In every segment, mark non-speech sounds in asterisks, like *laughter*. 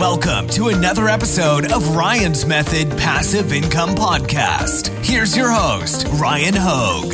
Welcome to another episode of Ryan's Method Passive Income Podcast. Here's your host, Ryan Hogue.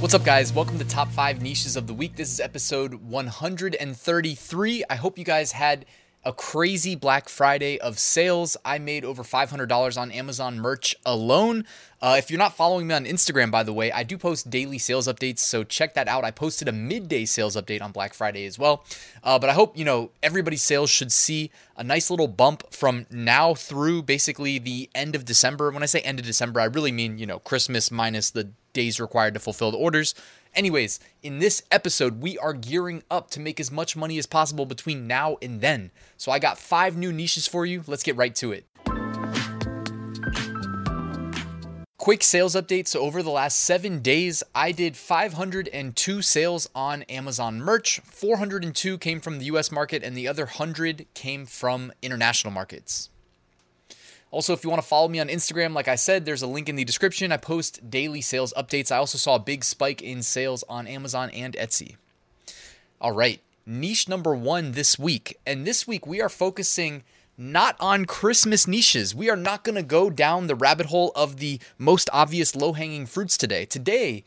What's up, guys? Welcome to Top 5 Niches of the Week. This is episode 133. I hope you guys had a crazy Black Friday of sales. I made over $500 on Amazon merch alone. Uh, if you're not following me on Instagram, by the way, I do post daily sales updates, so check that out. I posted a midday sales update on Black Friday as well. Uh, but I hope, you know, everybody's sales should see a nice little bump from now through basically the end of December. When I say end of December, I really mean, you know, Christmas minus the days required to fulfill the orders. Anyways, in this episode, we are gearing up to make as much money as possible between now and then. So I got five new niches for you. Let's get right to it. Quick sales update. So, over the last seven days, I did 502 sales on Amazon merch. 402 came from the US market, and the other 100 came from international markets. Also, if you want to follow me on Instagram, like I said, there's a link in the description. I post daily sales updates. I also saw a big spike in sales on Amazon and Etsy. All right, niche number one this week. And this week, we are focusing not on Christmas niches. We are not going to go down the rabbit hole of the most obvious low hanging fruits today. Today,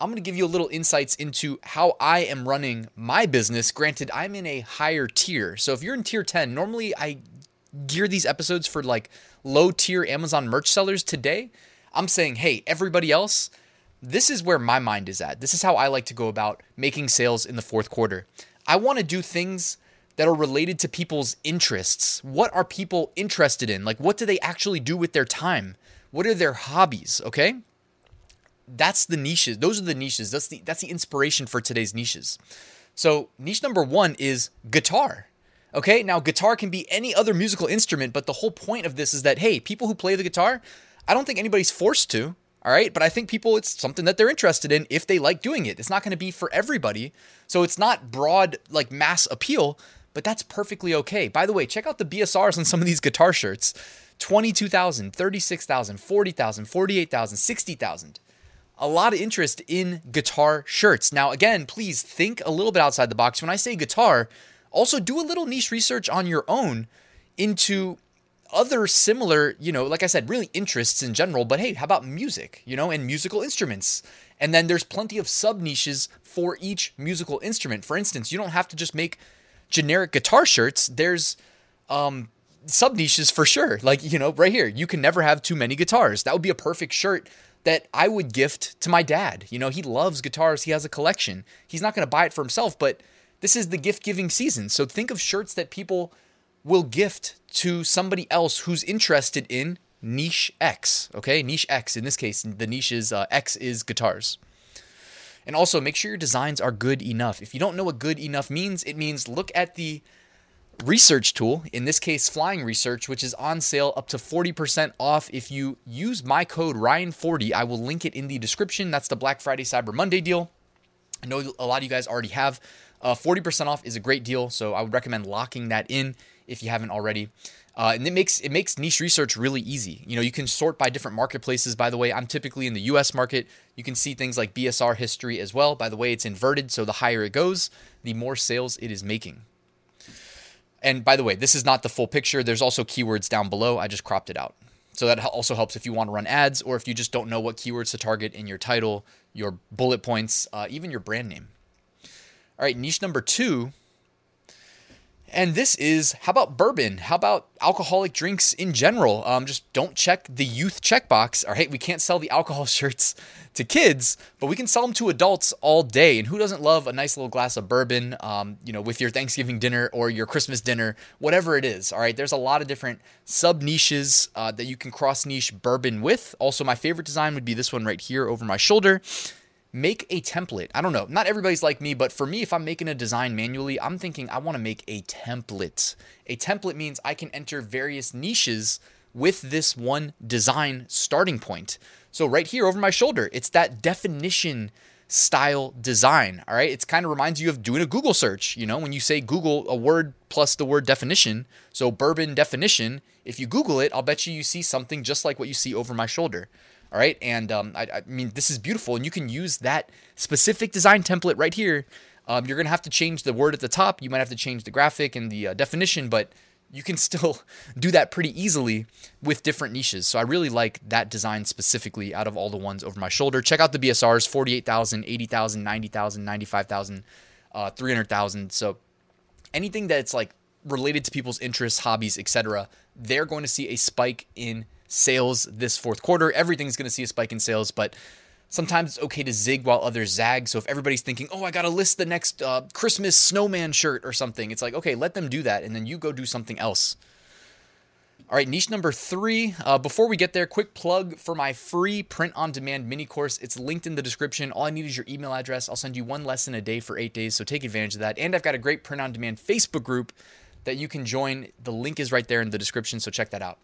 I'm going to give you a little insights into how I am running my business. Granted, I'm in a higher tier. So if you're in tier 10, normally I gear these episodes for like low tier Amazon merch sellers. Today, I'm saying, hey, everybody else, this is where my mind is at. This is how I like to go about making sales in the fourth quarter. I want to do things that are related to people's interests. What are people interested in? Like, what do they actually do with their time? What are their hobbies? Okay. That's the niches. Those are the niches. That's the that's the inspiration for today's niches. So niche number one is guitar. Okay, now guitar can be any other musical instrument, but the whole point of this is that hey, people who play the guitar, I don't think anybody's forced to. All right, but I think people it's something that they're interested in if they like doing it. It's not going to be for everybody. So it's not broad like mass appeal, but that's perfectly okay. By the way, check out the BSRs on some of these guitar shirts 22,000, 36,000, 40,000, 48,000, 60,000. A lot of interest in guitar shirts. Now, again, please think a little bit outside the box. When I say guitar, also do a little niche research on your own into other similar, you know, like I said, really interests in general, but hey, how about music, you know, and musical instruments? And then there's plenty of sub niches for each musical instrument. For instance, you don't have to just make generic guitar shirts, there's um, sub niches for sure. Like, you know, right here, you can never have too many guitars. That would be a perfect shirt that I would gift to my dad. You know, he loves guitars, he has a collection. He's not going to buy it for himself, but this is the gift giving season. So think of shirts that people will gift to somebody else who's interested in niche X. Okay, niche X. In this case, the niche is uh, X is guitars. And also make sure your designs are good enough. If you don't know what good enough means, it means look at the research tool, in this case, Flying Research, which is on sale up to 40% off if you use my code Ryan40. I will link it in the description. That's the Black Friday Cyber Monday deal. I know a lot of you guys already have. Uh, 40% off is a great deal, so I would recommend locking that in if you haven't already. Uh, and it makes it makes niche research really easy. You know, you can sort by different marketplaces. By the way, I'm typically in the U.S. market. You can see things like BSR history as well. By the way, it's inverted, so the higher it goes, the more sales it is making. And by the way, this is not the full picture. There's also keywords down below. I just cropped it out. So that also helps if you want to run ads or if you just don't know what keywords to target in your title, your bullet points, uh, even your brand name. All right, niche number two and this is how about bourbon? How about alcoholic drinks in general? Um, just don't check the youth checkbox. All right, we can't sell the alcohol *laughs* shirts to kids, but we can sell them to adults all day. And who doesn't love a nice little glass of bourbon, um, you know, with your Thanksgiving dinner or your Christmas dinner, whatever it is? All right, there's a lot of different sub niches uh, that you can cross niche bourbon with. Also, my favorite design would be this one right here over my shoulder make a template. I don't know. Not everybody's like me, but for me, if I'm making a design manually, I'm thinking I want to make a template. A template means I can enter various niches with this one design starting point. So right here over my shoulder, it's that definition style design. All right. It kind of reminds you of doing a Google search. You know, when you say Google a word plus the word definition, so bourbon definition, if you Google it, I'll bet you you see something just like what you see over my shoulder. All right. And um, I, I, mean, this is beautiful. And you can use that specific design template right here. Um, you're going to have to change the word at the top. You might have to change the graphic and the uh, definition, but you can *laughs* still do that pretty easily with different niches. So I really like that design specifically out of all the ones over my shoulder. Check out the BSRs 48,000, 80,000, 90,000, 95,000, uh, 300,000. So anything that's like related to people's interests, hobbies, etc., they're going to see a spike in sales this fourth quarter. Everything's going to see a spike in sales, but sometimes it's okay to zig while others zag. So if everybody's thinking, oh, I got to list the next uh, Christmas snowman shirt or something, it's like, okay, let them do that. And then you go do something else. All right, niche number three. Uh, before we get there, quick plug for my free print on demand mini course. It's linked in the description. All I need is your email address. I'll send you one lesson a day for eight days, so take advantage of that. And I've got a great print on demand Facebook group that you can join. The link is right there in the description, so check that out.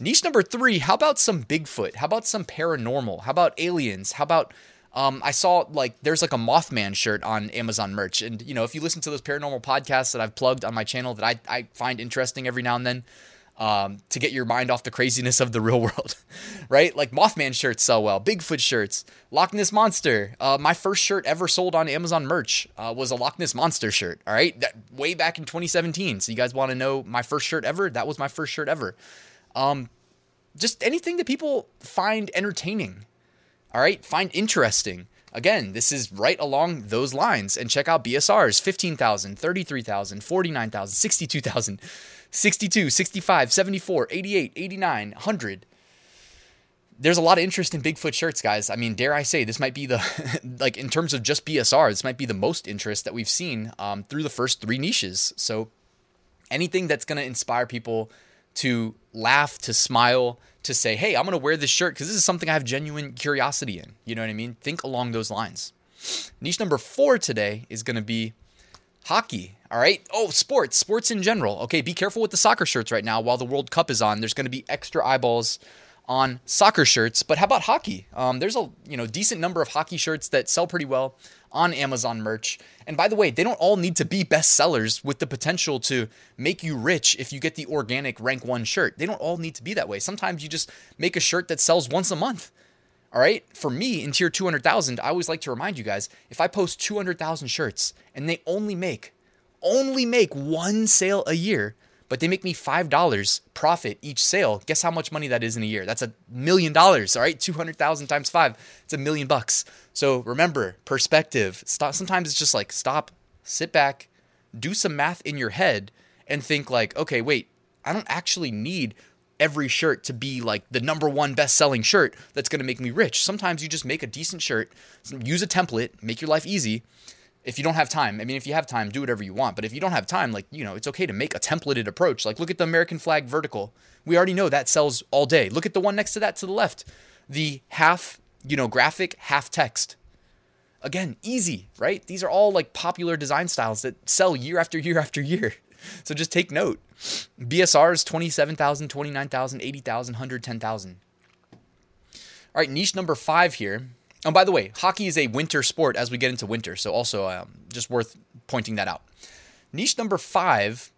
Niche number three, how about some Bigfoot? How about some paranormal? How about aliens? How about um, I saw like there's like a Mothman shirt on Amazon merch, and you know if you listen to those paranormal podcasts that I've plugged on my channel that I, I find interesting every now and then, um, to get your mind off the craziness of the real *laughs* world, right? Like Mothman shirts sell well, Bigfoot shirts, Loch Ness Monster. Uh, my first shirt ever sold on Amazon merch uh, was a Loch Ness Monster shirt. All right, that way back in 2017. So you guys want to know my first shirt ever? That was my first shirt ever. Um, just anything that people find entertaining. All right, find interesting. Again, this is right along those lines. And check out BSRs 15,000, 33,000, 49,000, 62,000, 62, 65, 74, 88, 89, 100. There's a lot of interest in Bigfoot shirts, guys. I mean, dare I say, this might be the, *laughs* like, in terms of just BSR, this might be the most interest that we've seen um, through the first three niches. So anything that's going to inspire people to laugh, to smile, to say, hey, I'm going to wear this shirt because this is something I have genuine curiosity in. You know what I mean? Think along those lines. Niche number four today is going to be hockey. All right. Oh, sports, sports in general. Okay. Be careful with the soccer shirts right now while the World Cup is on. There's going to be extra eyeballs on soccer shirts, but how about hockey? Um, there's a you know decent number of hockey shirts that sell pretty well on Amazon merch. And by the way, they don't all need to be bestsellers with the potential to make you rich if you get the organic rank one shirt. They don't all need to be that way. Sometimes you just make a shirt that sells once a month. All right. For me, in tier 200,000, I always like to remind you guys if I post 200,000 shirts and they only make, only make one sale a year, but they make me $5 profit each sale. Guess how much money that is in a year? That's a million dollars, all right? 200,000 times five, it's a million bucks. So remember, perspective. Stop. Sometimes it's just like stop, sit back, do some math in your head, and think like, okay, wait, I don't actually need every shirt to be like the number one best selling shirt that's going to make me rich. Sometimes you just make a decent shirt, use a template, make your life easy, if you don't have time, I mean, if you have time, do whatever you want. But if you don't have time, like, you know, it's okay to make a templated approach. Like, look at the American flag vertical. We already know that sells all day. Look at the one next to that to the left. The half, you know, graphic, half text. Again, easy, right? These are all like popular design styles that sell year after year after year. *laughs* So just take note. BSR is 27,000, 29,000, 80,000, 110,000. All right, niche number five here Oh, by the way, hockey is a winter sport as we get into winter, so also um, just worth pointing that out. Niche number five,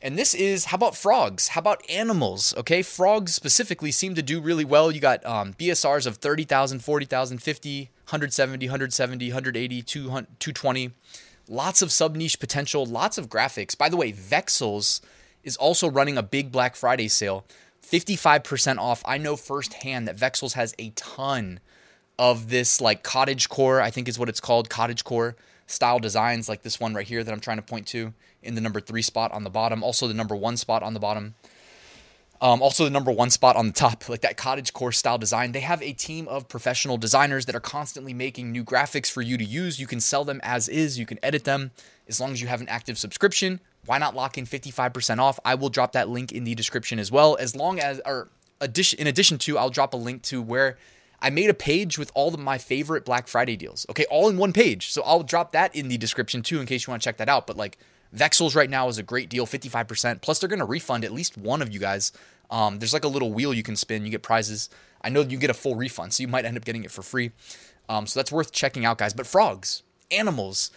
and this is how about frogs? How about animals? Okay, frogs specifically seem to do really well. You got um, BSRs of 30,000, 40,000, 50, 170, 170, 180, 220. Lots of sub niche potential, lots of graphics. By the way, Vexels is also running a big Black Friday sale. 55% off. I know firsthand that Vexels has a ton of this like cottage core, I think is what it's called, cottage core style designs, like this one right here that I'm trying to point to in the number three spot on the bottom, also the number one spot on the bottom. Um, also, the number one spot on the top, like that cottage core style design. They have a team of professional designers that are constantly making new graphics for you to use. You can sell them as is, you can edit them as long as you have an active subscription. Why not lock in 55% off? I will drop that link in the description as well. As long as, or addition, in addition to, I'll drop a link to where I made a page with all of my favorite Black Friday deals. Okay, all in one page. So I'll drop that in the description too in case you want to check that out. But like Vexels right now is a great deal, 55%. Plus, they're to refund at least one of you guys. Um, there's like a little wheel you can spin, you get prizes. I know you get a full refund, so you might end up getting it for free. Um, so that's worth checking out, guys. But frogs, animals,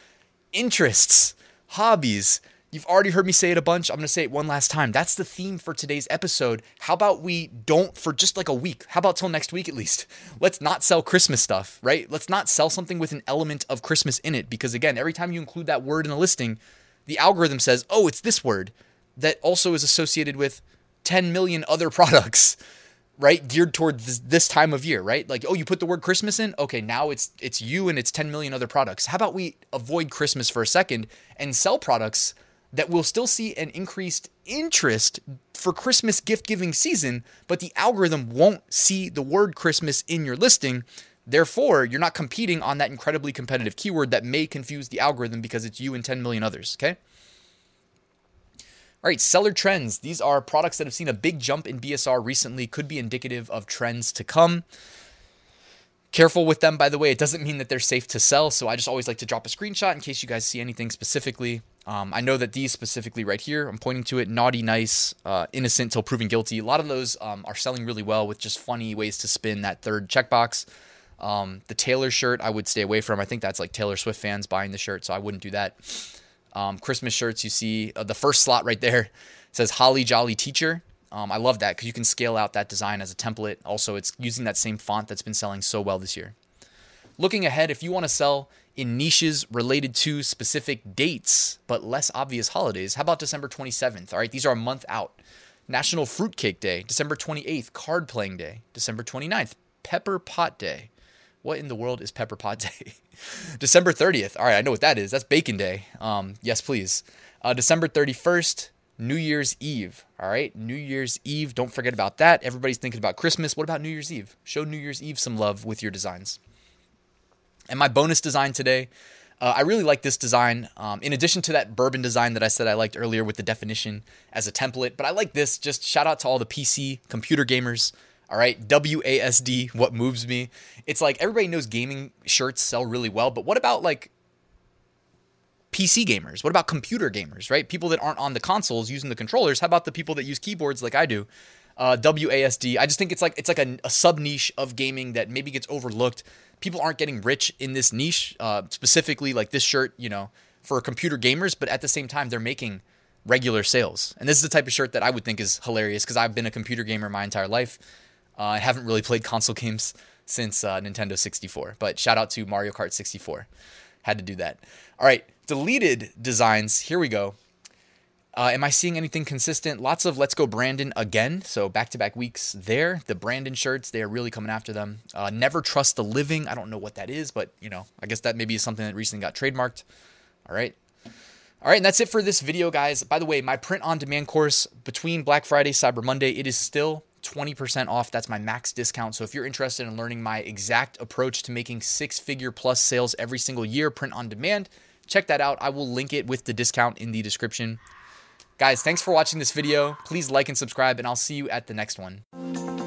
interests, hobbies, You've already heard me say it a bunch. I'm going to say it one last time. That's the theme for today's episode. How about we don't for just like a week? How about till next week at least? Let's not sell Christmas stuff, right? Let's not sell something with an element of Christmas in it because again, every time you include that word in a listing, the algorithm says, "Oh, it's this word." That also is associated with 10 million other *laughs* products right geared towards this, this, time of year right like oh you put the word christmas in okay now it's it's you and it's 10 million other products how about we avoid christmas for a second and sell products that we'll still see an increased interest for christmas gift giving season but the algorithm won't see the word christmas in your listing therefore you're not competing on that incredibly competitive keyword that may confuse the algorithm because it's you and 10 million others okay all right, seller trends. These are products that have seen a big jump in BSR recently, could be indicative of trends to come. Careful with them, by the way. It doesn't mean that they're safe to sell. So I just always like to drop a screenshot in case you guys see anything specifically. Um, I know that these specifically right here, I'm pointing to it naughty, nice, uh, innocent till proven guilty. A lot of those um, are selling really well with just funny ways to spin that third checkbox. Um, the Taylor shirt, I would stay away from. I think that's like Taylor Swift fans buying the shirt, so I wouldn't do that um, Christmas shirts. You see uh, the first slot right there *laughs* says Holly Jolly Teacher. Um, I love that because you can scale out that design as a template. Also, it's using that same font that's been selling so well this year. Looking ahead, if you want to sell in niches related to specific dates but less obvious holidays, how about December 27th? All right, these are a month out. National Fruitcake Day, December 28th, Card Playing Day, December 29th, Pepper Pot Day. What in the world is Pepper Pot Day? *laughs* December 30th. All right, I know what that is. That's Bacon Day. Um, yes, please. Uh, December 31st, New Year's Eve. All right, New Year's Eve. Don't forget about that. Everybody's thinking about Christmas. What about New Year's Eve? Show New Year's Eve some love with your designs. And my bonus design today, uh, I really like this design. Um, in addition to that bourbon design that I said I liked earlier with the definition as a template, but I like this. Just shout out to all the PC computer gamers. All right, WASD, what moves me. It's like everybody knows gaming shirts sell really well, but what about like PC gamers? What about computer gamers, right? People that aren't on the consoles using the controllers. How about the people that use keyboards like I do? Uh, WASD. I just think it's like it's like a, a sub niche of gaming that maybe gets overlooked. People aren't getting rich in this niche, uh, specifically like this shirt, you know, for computer gamers. But at the same time, they're making regular sales, and this is the type of shirt that I would think is hilarious because I've been a computer gamer my entire life. Uh, I haven't really played *laughs* console games since uh, Nintendo 64, but shout out to Mario Kart 64. Had to do that. All right, deleted designs. Here we go. Uh, am I seeing anything consistent? Lots of Let's Go Brandon again. So back to back weeks there. The Brandon shirts, they are really coming after them. Uh, Never Trust the Living. I don't know what that is, but you know, I guess that maybe is something that recently got trademarked. All right. All right, and that's it for this video, guys. By the way, my print on demand course between Black Friday, Cyber Monday, it is still 20% off. That's my max discount. So if you're interested in learning my exact approach to making six figure plus sales every single year, print on demand, check that out. I will link it with the discount in the description. Guys, thanks for watching this video. Please like and subscribe, and I'll see you at the next one.